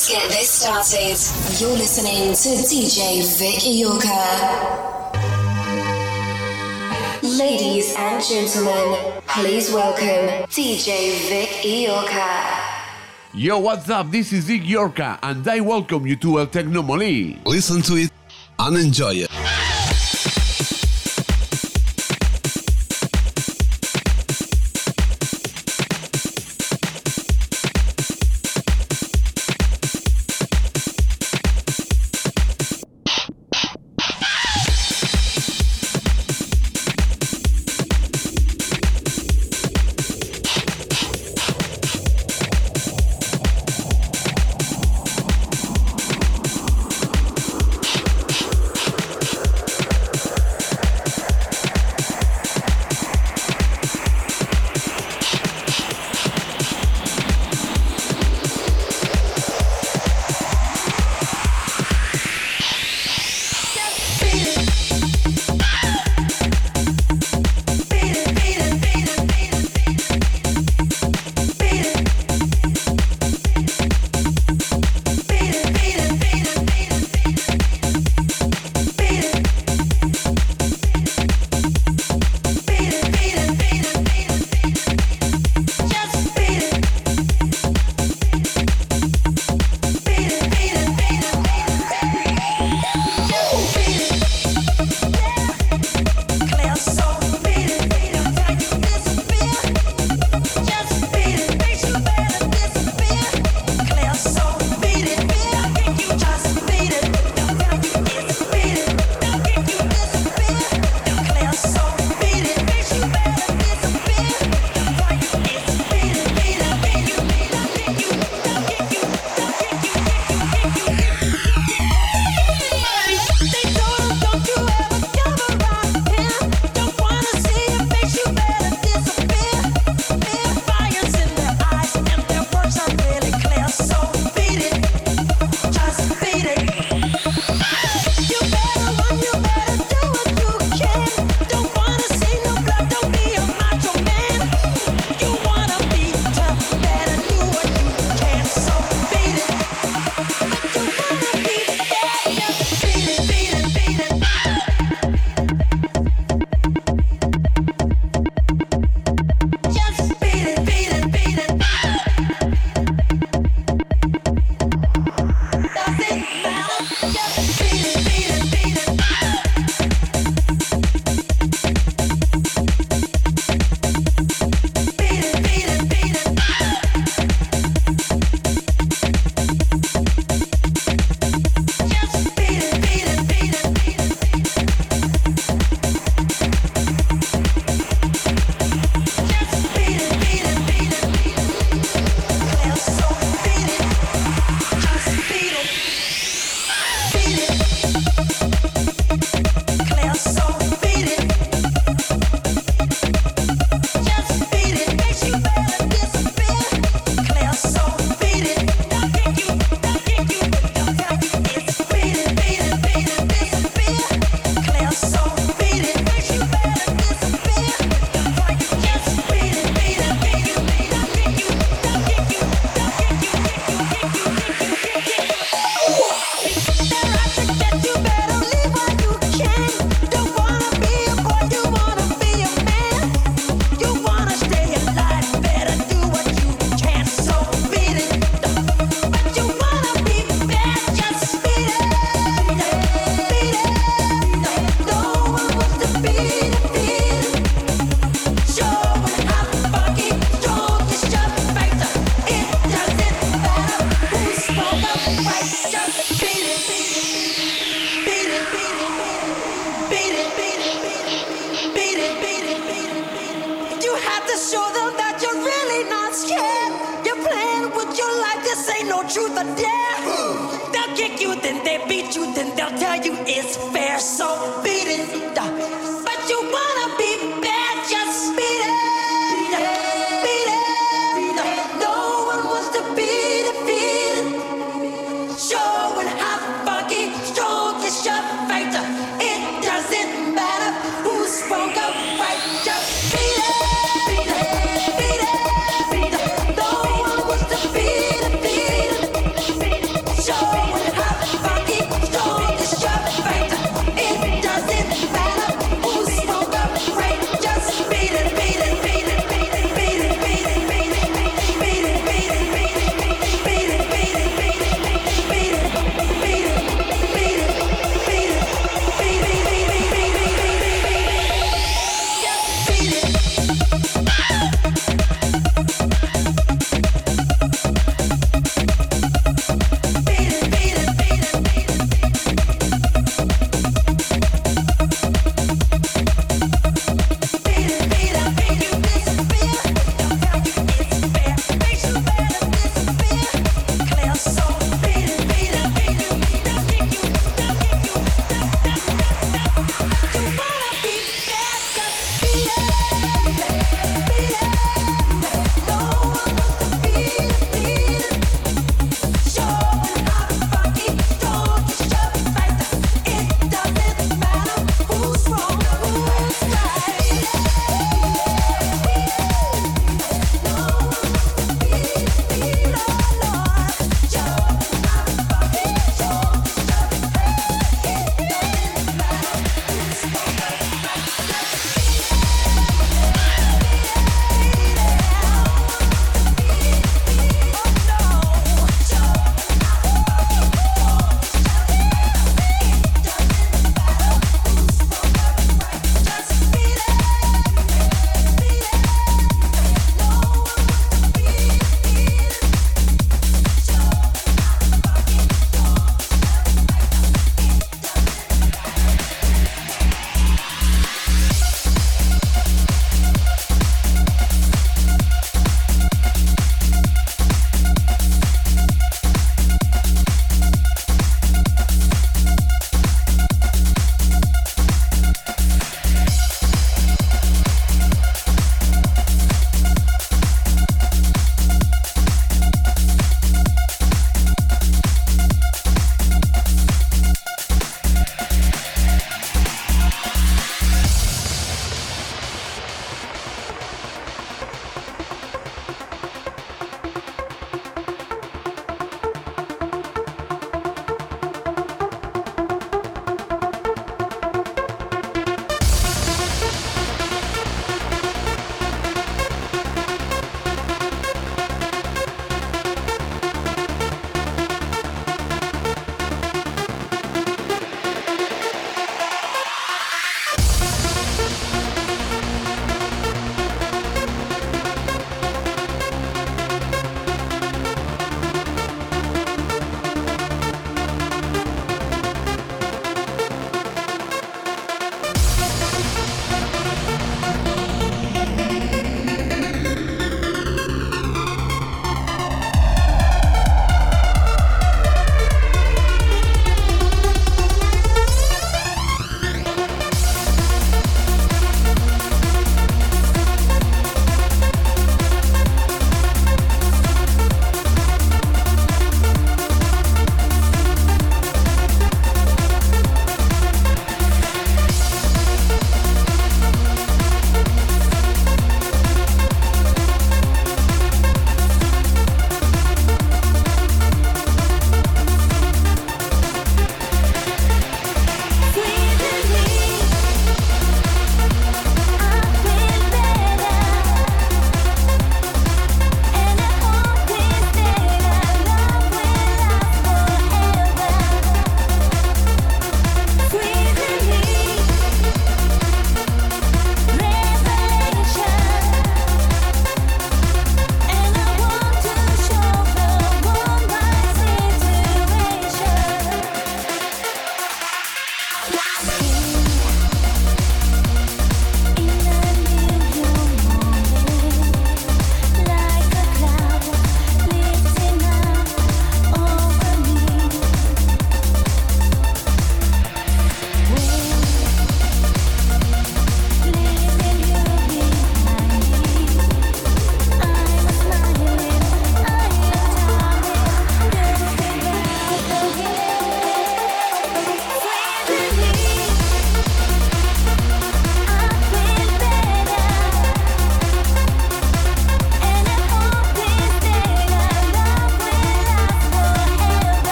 Let's get this started. You're listening to DJ Vic Iorka. Ladies and gentlemen, please welcome DJ Vic Iorka. Yo, what's up? This is Vic Iorka, and I welcome you to El Tecnomoli. Listen to it and enjoy it.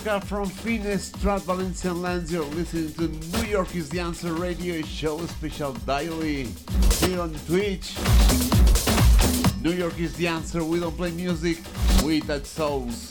From Finesse Strat Valencian Lands. You're listening to New York is the Answer Radio Show Special Daily here on Twitch. New York is the answer. We don't play music, we touch souls.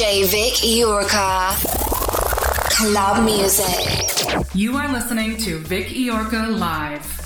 Vic Iorka. Club music. You are listening to Vic Iorka Live.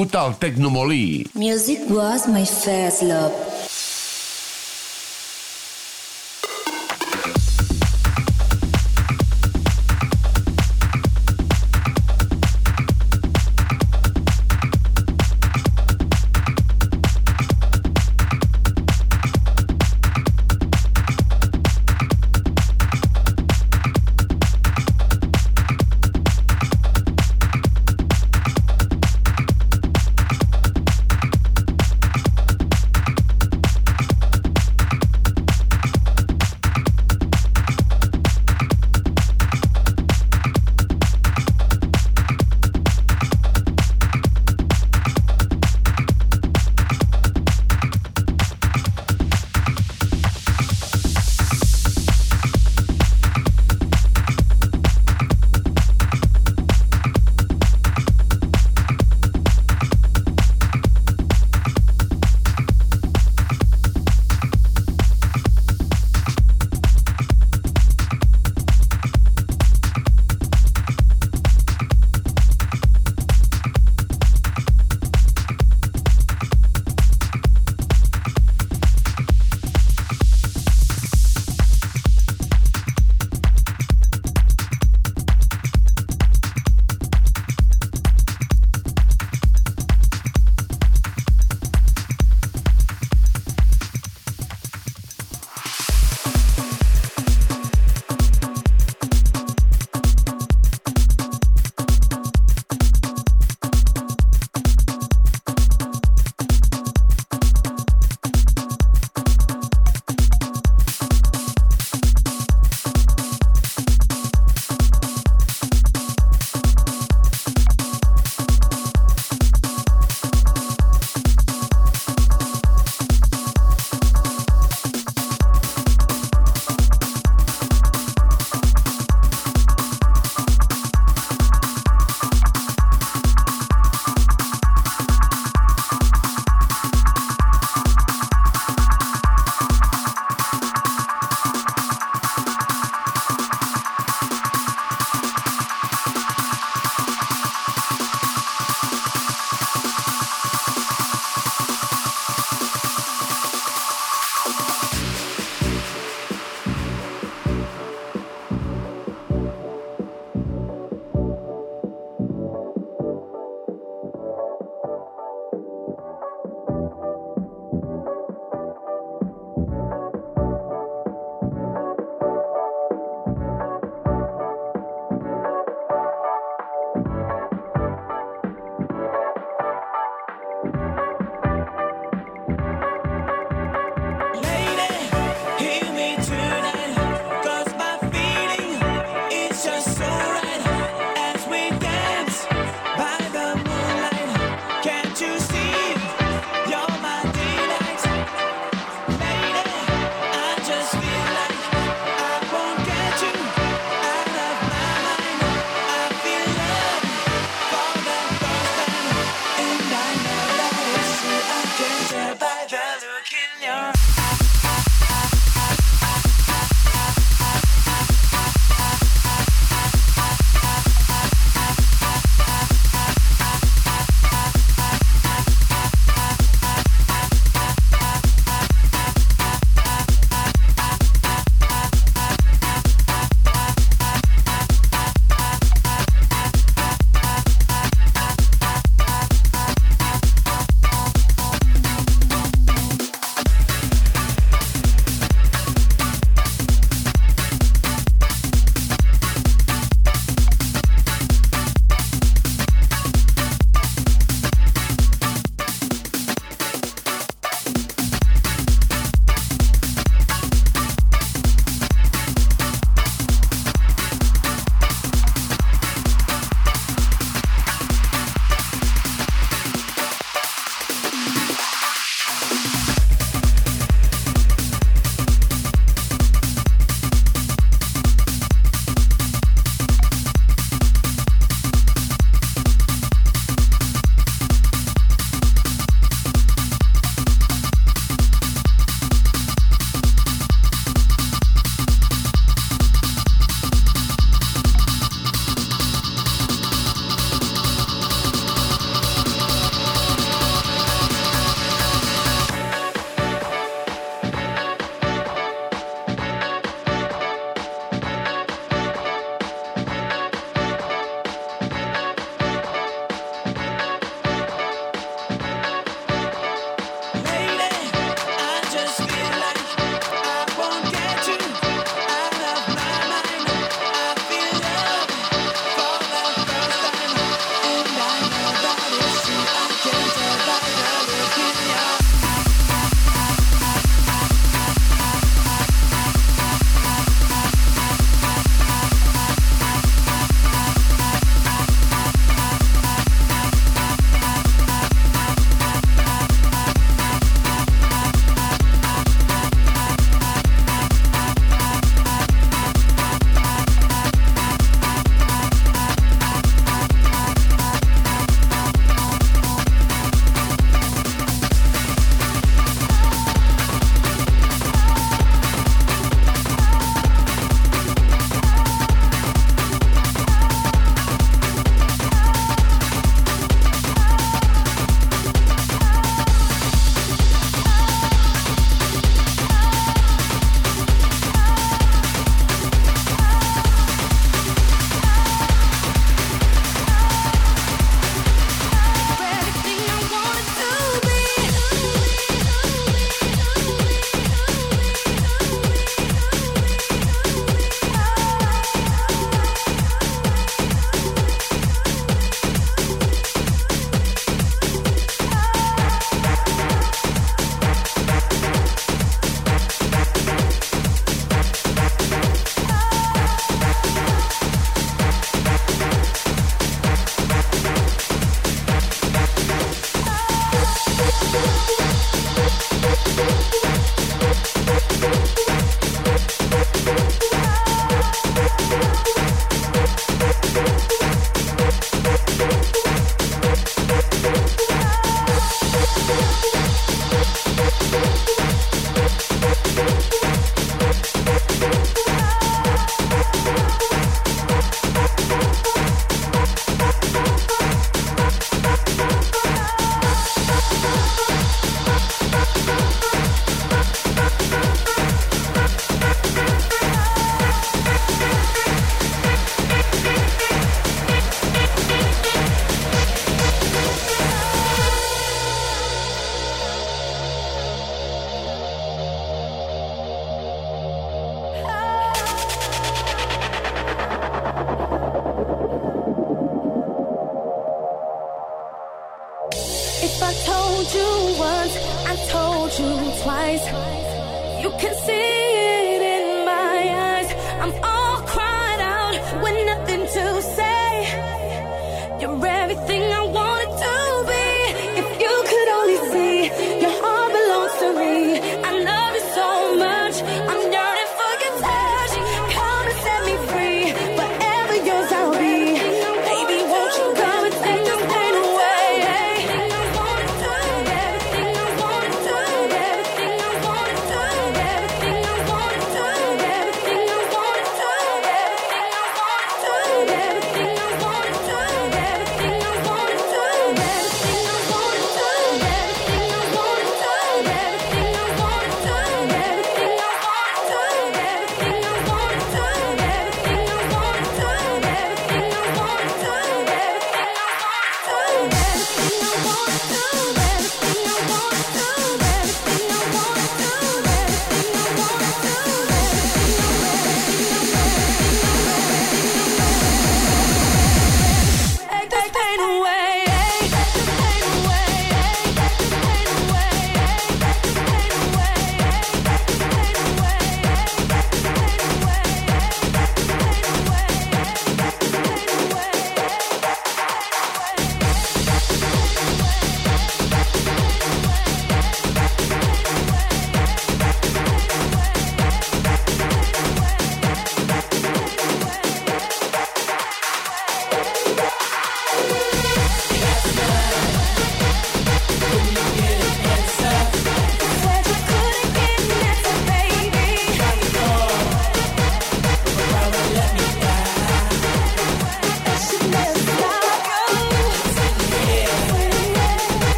Benvingut al Music was my first love.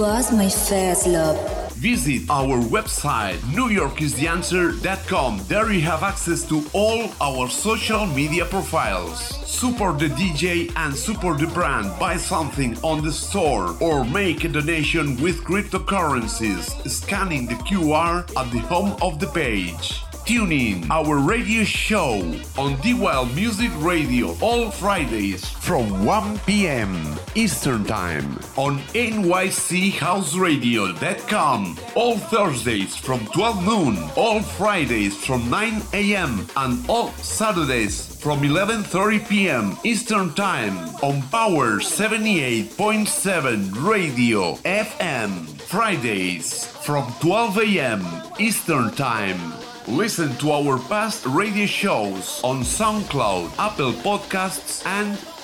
was my first love. Visit our website newyorkistheanswer.com. There you have access to all our social media profiles. Support the DJ and support the brand. Buy something on the store or make a donation with cryptocurrencies, scanning the QR at the home of the page. Tune in our radio show on D Wild Music Radio all Fridays from 1 p.m. Eastern Time on nychouseradio.com. All Thursdays from 12 noon, all Fridays from 9 a.m. and all Saturdays from 11:30 p.m. Eastern Time on Power 78.7 Radio FM. Fridays from 12 a.m. Eastern Time. Listen to our past radio shows on SoundCloud, Apple Podcasts, and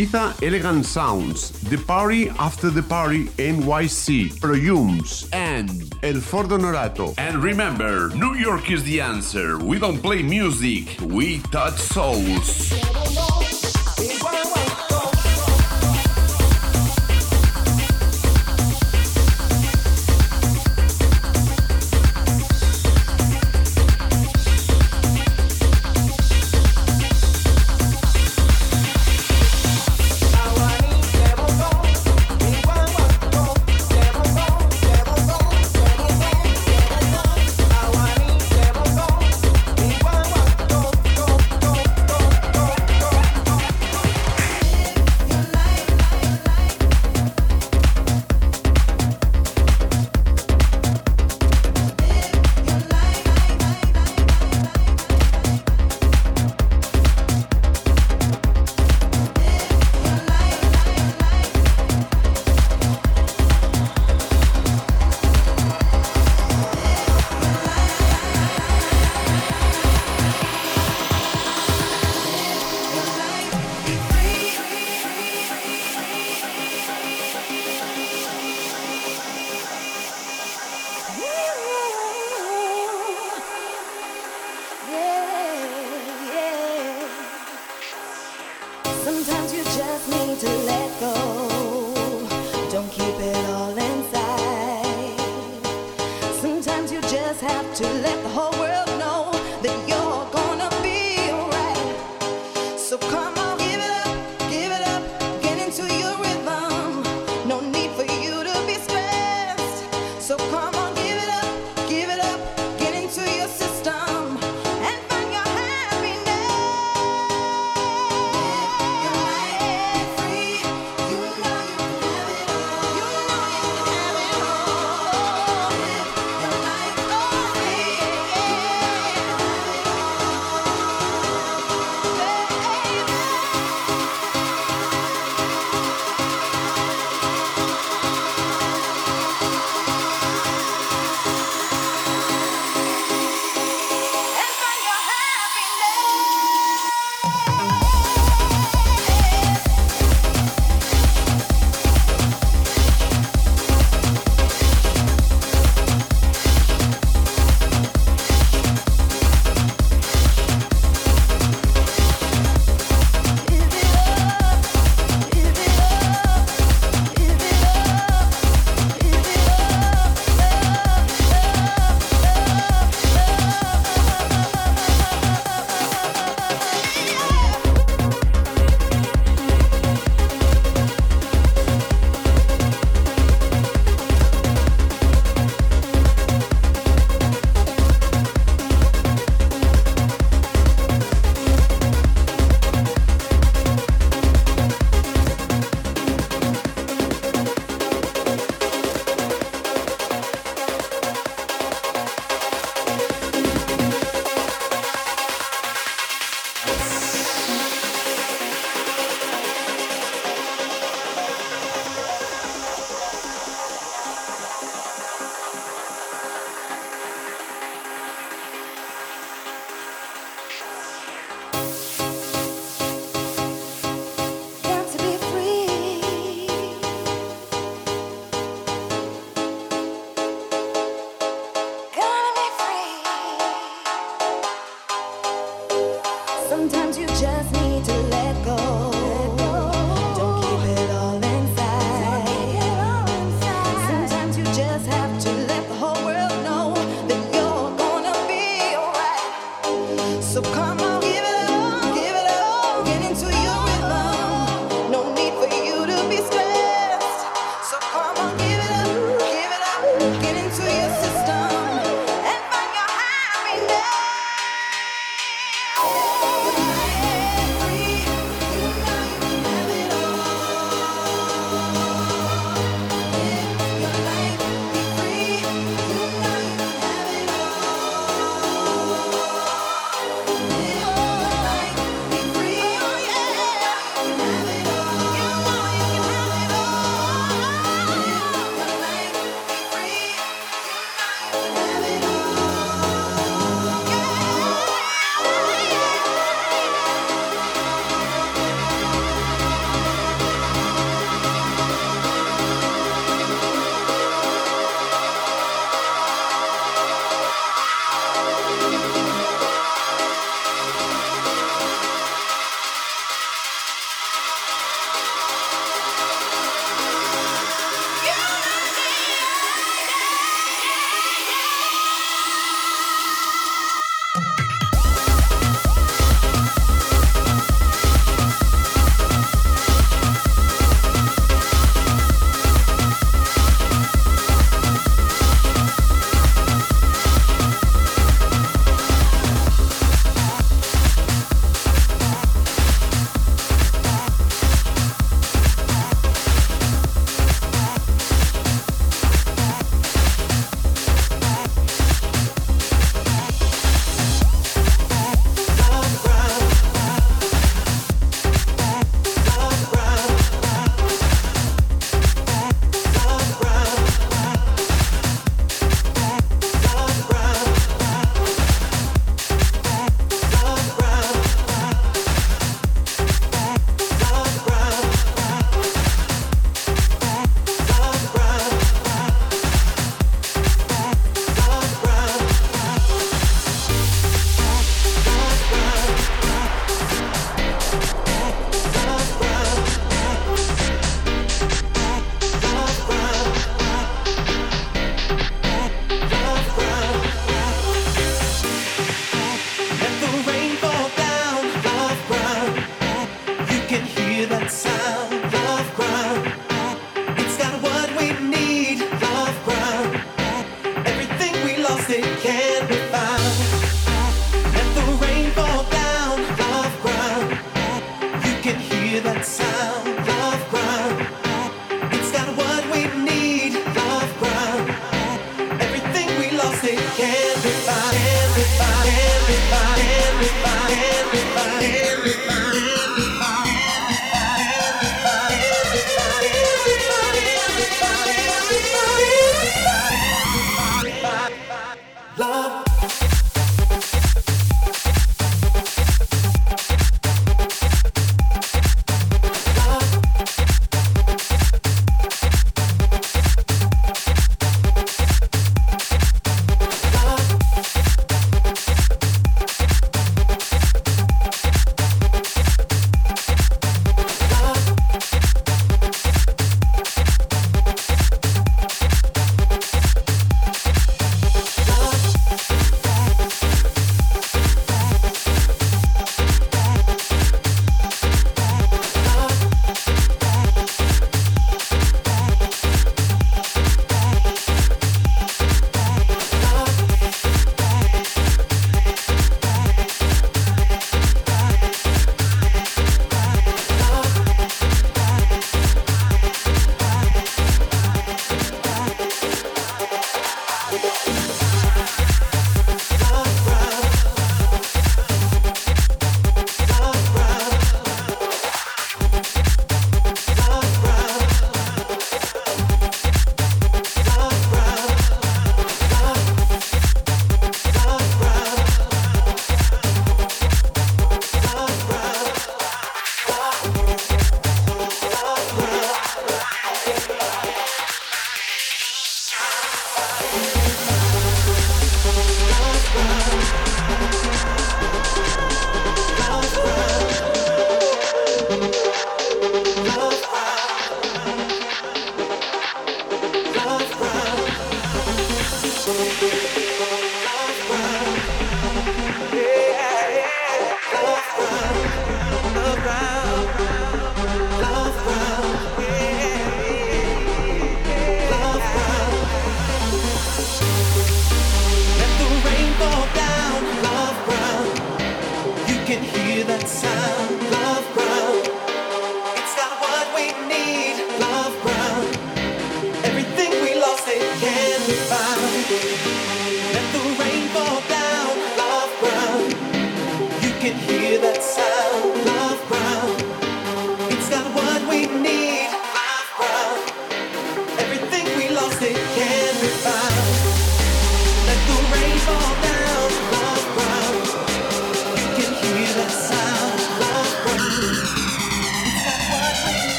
Elegant Sounds. The Party After the Party NYC. Prollums. And El Fordo Norato. And remember, New York is the answer. We don't play music, we touch souls.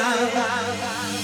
love.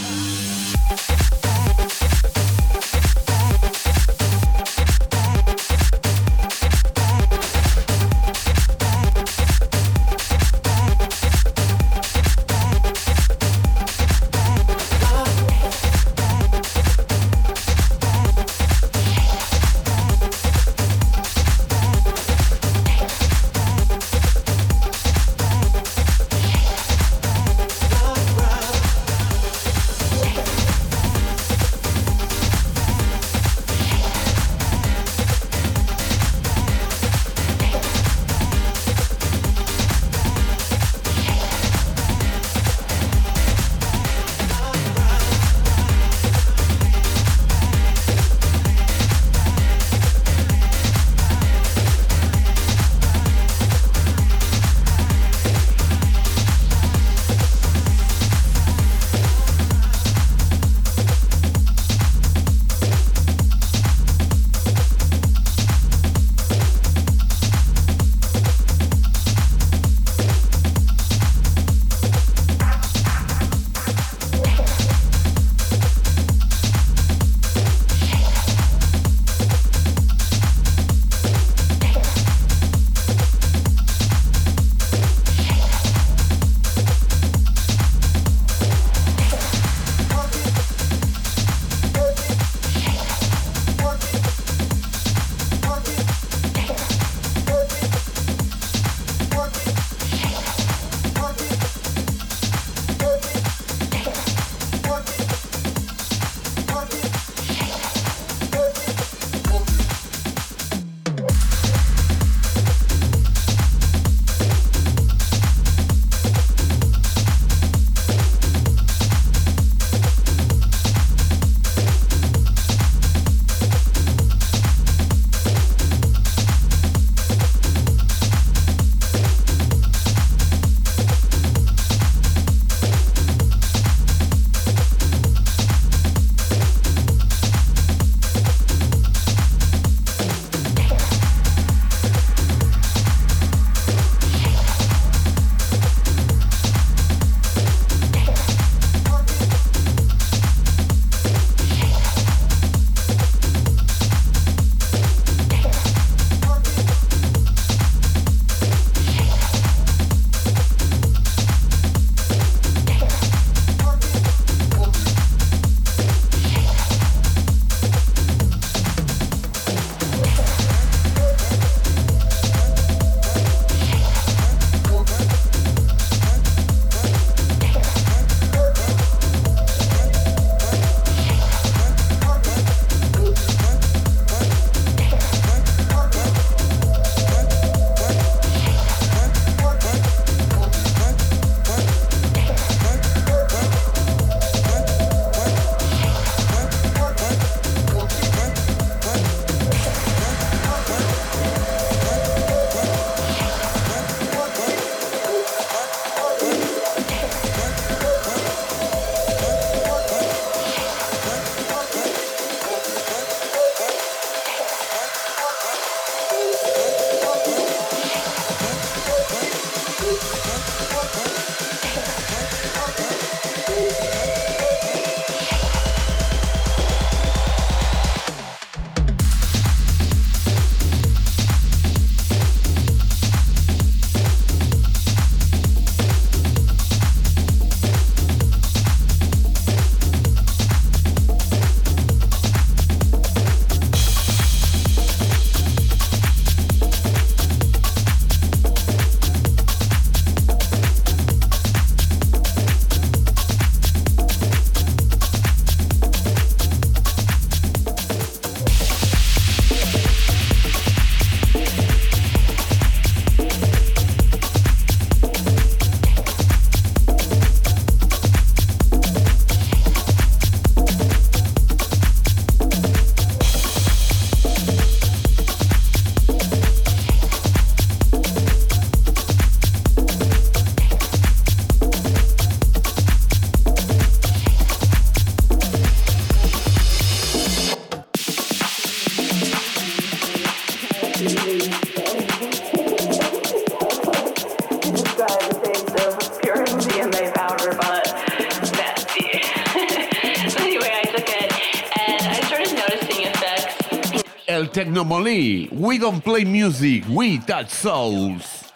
Technomoli. We don't play music, we touch souls.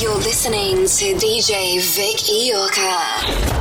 You're listening to DJ Vic Iorka.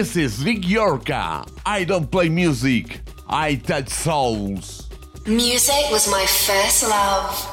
This is Vic Iorka. I don't play music, I touch souls. Music was my first love.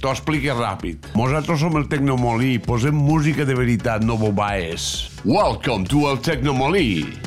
T'ho explique ràpid. Nosaltres som el Tecnomolí, posem música de veritat, no bobaes. Welcome to el Tecnomolí.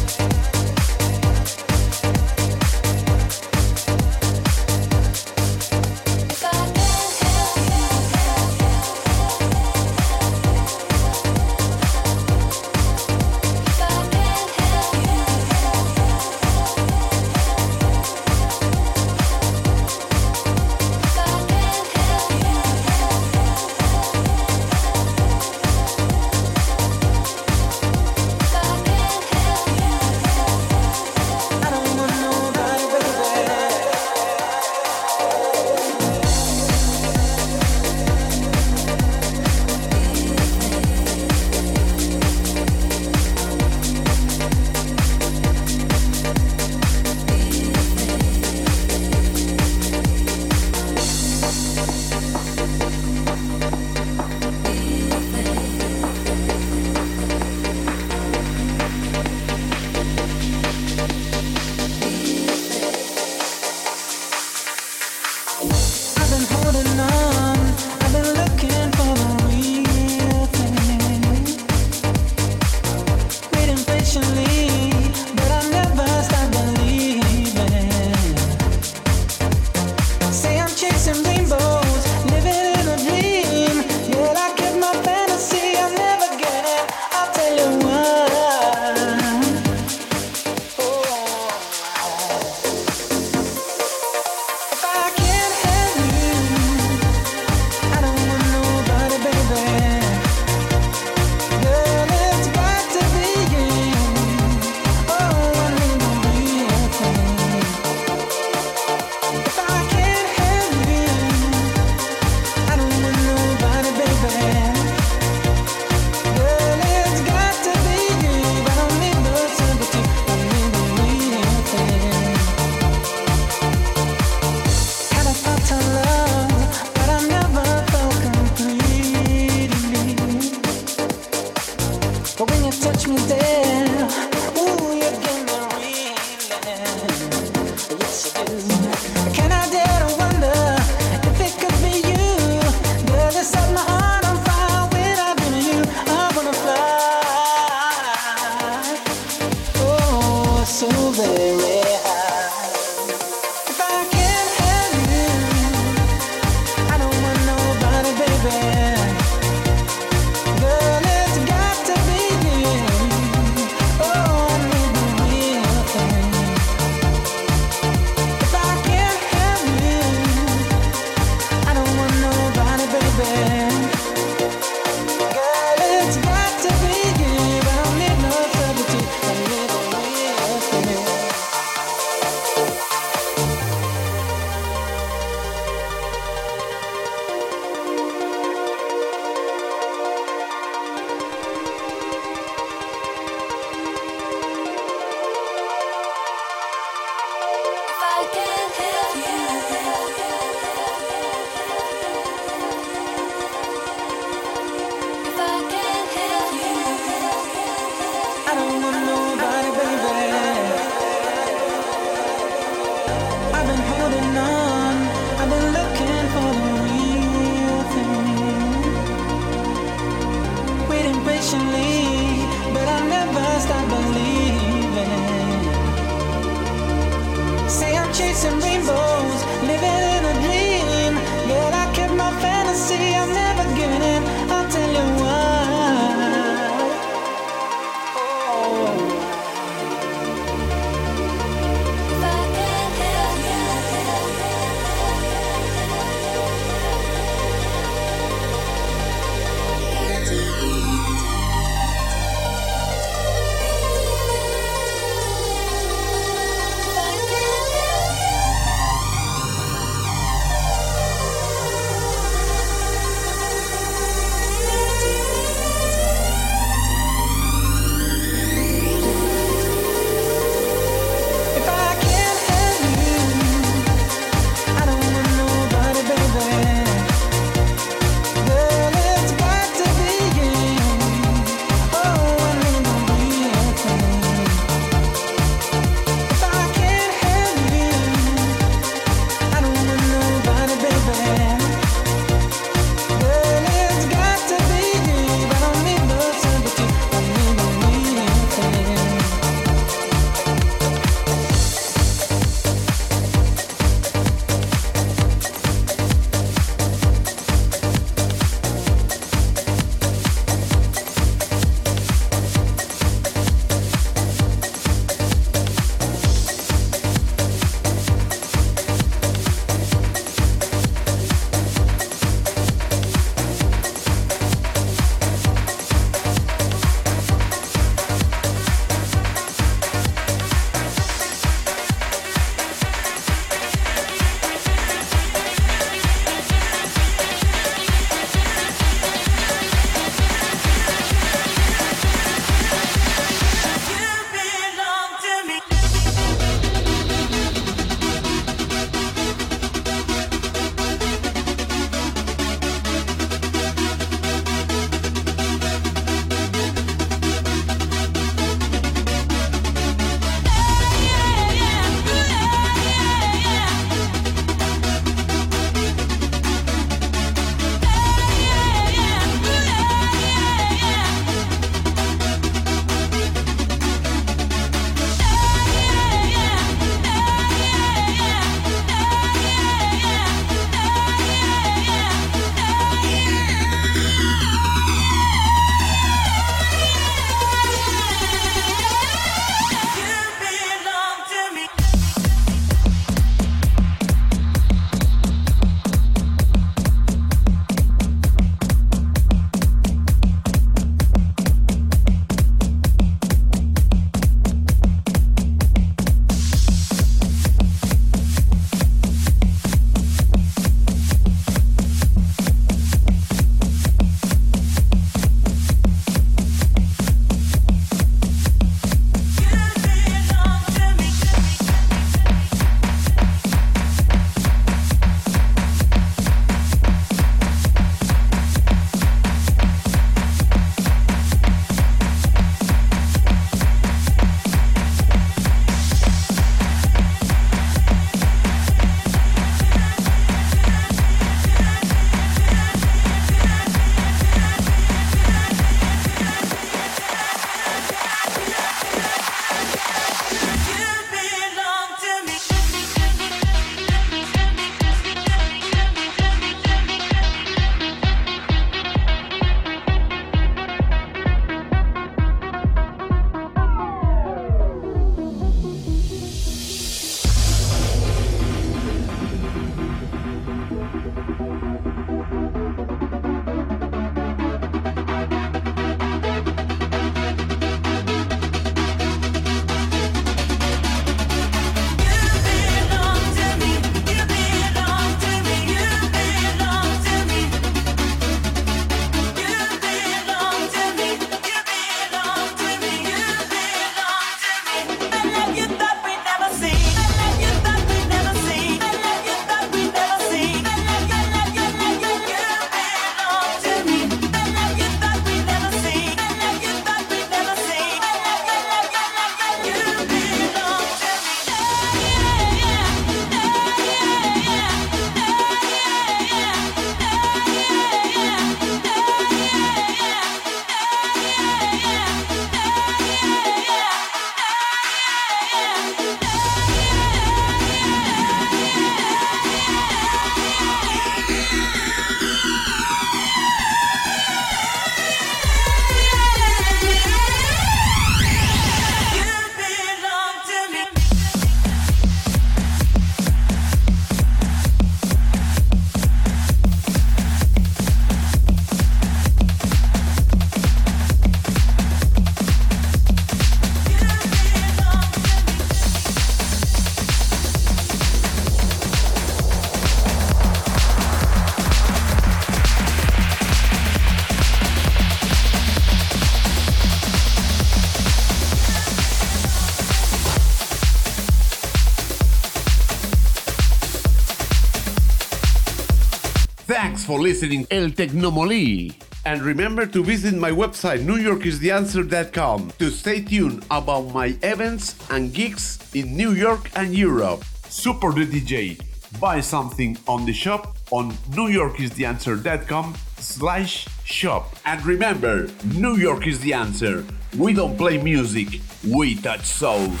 Thanks for listening, El Tecnomolí. and remember to visit my website newyorkistheanswer.com to stay tuned about my events and gigs in New York and Europe. Super the DJ. Buy something on the shop on newyorkistheanswer.com slash shop. And remember, New York is the answer. We don't play music, we touch souls.